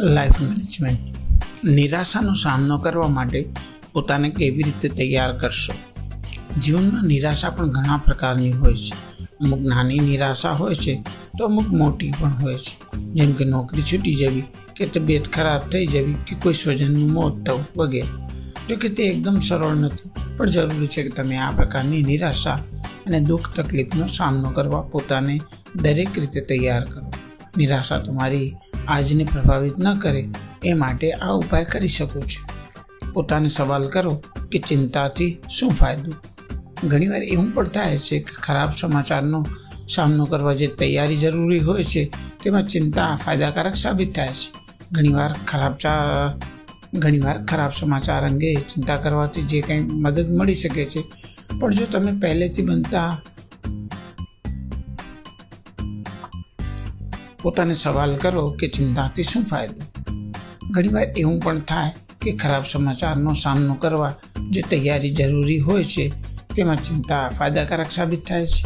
Life management. નિરાશાનો સામનો કરવા માટે પોતાને કેવી રીતે તૈયાર કરશો? જીવનમાં નિરાશા પણ ઘણા પ્રકારની હોય છે. અમુક નાની નિરાશા હોય છે તો અમુક મોટી પણ હોય છે. જેમ કે નોકરી છૂટી જવી, કે તબિયત ખરાબ થઈ જવી, કે કોઈ સ્વજનનું મોત થવું વગેરે. જો કે તે એકદમ સરળ નથી, પણ જરૂરી છે કે તમે આ પ્રકારની નિરાશા અને દુઃખ તકલીફનો સામનો કરવા પોતાને દરેક રીતે તૈયાર કરો. નિરાશા તમારી આજને પ્રભાવિત ન કરે એ માટે આ ઉપાય કરી શકો છો. પોતાને સવાલ કરો કે ચિંતાથી શું ફાયદો? ઘણીવાર એવું પણ થાય છે કે ખરાબ સમાચારનો સામનો કરવા જે તૈયારી જરૂરી હોય છે તેમાં ચિંતા ફાયદાકારક સાબિત થાય છે. ઘણીવાર ખરાબ ચા, ઘણીવાર ખરાબ સમાચાર અંગે ચિંતા કરવાથી જે કંઈ મદદ મળી શકે છે. પણ જો તમે પહેલેથી બનતા પોતાને સવાલ કરો કે ચિંતાથી શું ફાયદો? ઘણીવાર એવું પણ થાય કે ખરાબ સમાચારનો સામનો કરવા જે તૈયારી જરૂરી હોય છે, તેમાં ચિંતા ફાયદાકારક સાબિત થાય છે.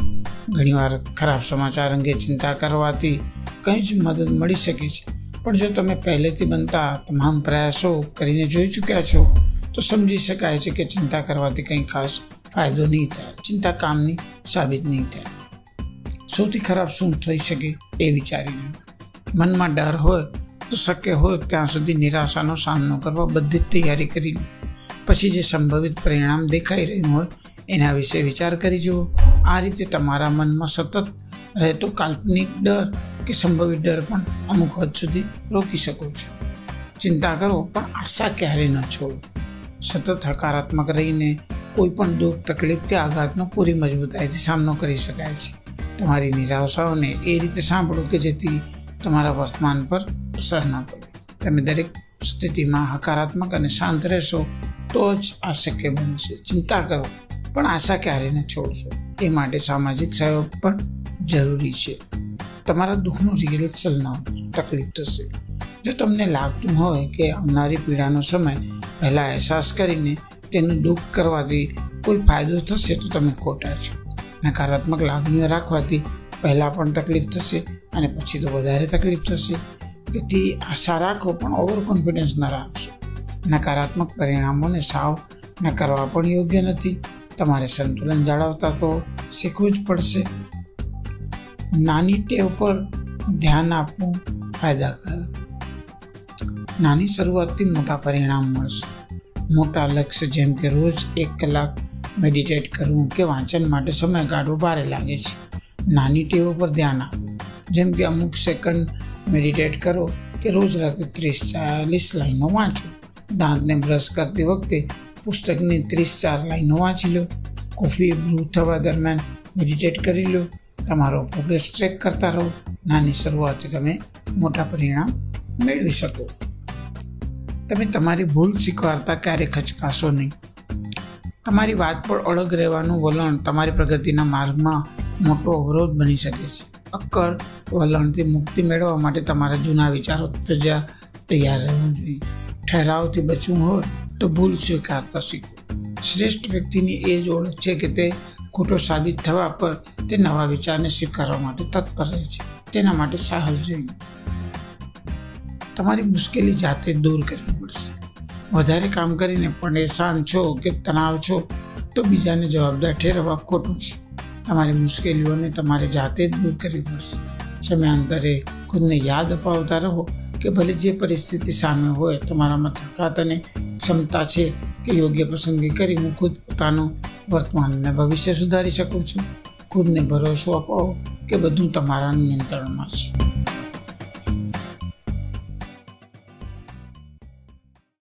ઘણીવાર ખરાબ સમાચાર અંગે ચિંતા કરવાથી કંઈ જ મદદ મળી શકે છે. પણ જો તમે પહેલેથી બનતા તમામ પ્રયાસો કરીને જોઈ ચૂક્યા છો, તો સમજી શકાય છે કે ચિંતા કરવાથી કંઈ ખાસ ફાયદો નહીં થાય. ચિંતા કામની સાબિત નહીં થાય. સૌથી ખરાબ શું થઈ શકે એ વિચારી લો મનમાં ડર હોય તો શક્ય હોય ત્યાં સુધી નિરાશાનો સામનો કરવા, બધી જ તૈયારી કરી પછી જે સંભવિત પરિણામ દેખાઈ રહ્યું હોય એના વિશે વિચાર કરી જુઓ. આ રીતે તમારા મનમાં સતત રહેતો કાલ્પનિક ડર કે સંભવિત ડર પણ અમુક હદ સુધી રોકી શકો છો. ચિંતા કરો, પણ આશા ક્યારે ન છોડો. સતત હકારાત્મક રહીને કોઈ પણ દુઃખ, તકલીફ કે આઘાતનો પૂરી મજબૂતાઈથી સામનો કરી શકાય છે. તમારી નિરાશાઓને એ રીતે સાંભળો કે જેથી તમારા વર્તમાન પર અસર ન પડે. તમે દરેક સ્થિતિમાં હકારાત્મક અને શાંત રહેશો તો જ આ શક્ય બનશે. ચિંતા કરો, પણ આશા ક્યારે ન છોડશો. એ માટે સામાજિક સહયોગ પણ જરૂરી છે. તમારા દુઃખનું રિહર્સલ ન તકલીફ થશે. જો તમને લાગતું હોય કે આવનારી પીડાનો સમય પહેલાં અહેસાસ કરીને તેનું દુઃખ કરવાથી કોઈ ફાયદો થશે તો તમે ખોટા છો. નકારાત્મક લાગણીઓ રાખવાથી પહેલાં પણ તકલીફ થશે અને પછી તો વધારે તકલીફ થશે. તેથી આશા રાખો પણ ઓવર કોન્ફિડન્સ ન રાખશો. નકારાત્મક પરિણામોને સાવ નકારવા પણ યોગ્ય નથી. તમારે સંતુલન જાળવતા તો શીખવું જ પડશે. નાની ટેવ પર ધ્યાન આપવું ફાયદાકારક. નાની શરૂઆતથી મોટા પરિણામ મળશે. મોટા લક્ષ્ય જેમ કે રોજ એક કલાક મેડિટેટ કરવું કે વાંચન માટે સમય કાઢવો ભારે લાગે છે. નાની ટેવો પર ધ્યાન આપો. જેમ કે અમુક સેકન્ડ મેડિટેટ કરો કે રોજ રાત્રે ત્રીસ ચાલીસ લાઈનો વાંચો. દાંતને બ્રશ કરતી વખતે પુસ્તકની ત્રીસ ચાર લાઈનો વાંચી લો. કોફી બ્રૂ થવા દરમિયાન મેડિટેટ કરી લો. તમારો પ્રોગ્રેસ ટ્રેક કરતા રહો. નાની શરૂઆતથી તમે મોટા પરિણામ મેળવી શકો. તમે તમારી ભૂલ સ્વીકારતા ક્યારે ખચકાશો નહીં. તમારી વાત પર અડગ રહેવાનું વલણ તમારી પ્રગતિના માર્ગમાં મોટો અવરોધ બની શકે છે. અક્કર વલણથી મુક્તિ મેળવવા માટે તમારા જૂના વિચારો તજા તૈયાર રહેવું જોઈએ. ઠેરાવથી બચવું હોય તો ભૂલ સ્વીકારતા શીખવું શ્રેષ્ઠ વ્યક્તિની એ જ ઓળખ છે કે તે ખોટો સાબિત થવા પર તે નવા વિચારને સ્વીકારવા માટે તત્પર રહે છે. તેના માટે સાહસ જોઈએ. તમારી મુશ્કેલી જાતે દૂર કરવી. વધારે કામ કરીને પરેશાન છો કે તણાવ છો, તો બીજાને જવાબદાર ઠેરવવા ખોટું છે. તમારી મુશ્કેલીઓને તમારે જાતે જ દૂર કરવી પડશે. સમયાંતરે ખુદને યાદ અપાવતા રહો કે ભલે જે પરિસ્થિતિ સામે હોય, તમારામાં તાકાત અને ક્ષમતા છે કે યોગ્ય પસંદગી કરી હું ખુદ પોતાનું વર્તમાન અને ભવિષ્ય સુધારી શકું છું. ખુદને ભરોસો અપાવો કે બધું તમારા નિયંત્રણમાં છે.